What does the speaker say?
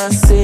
I see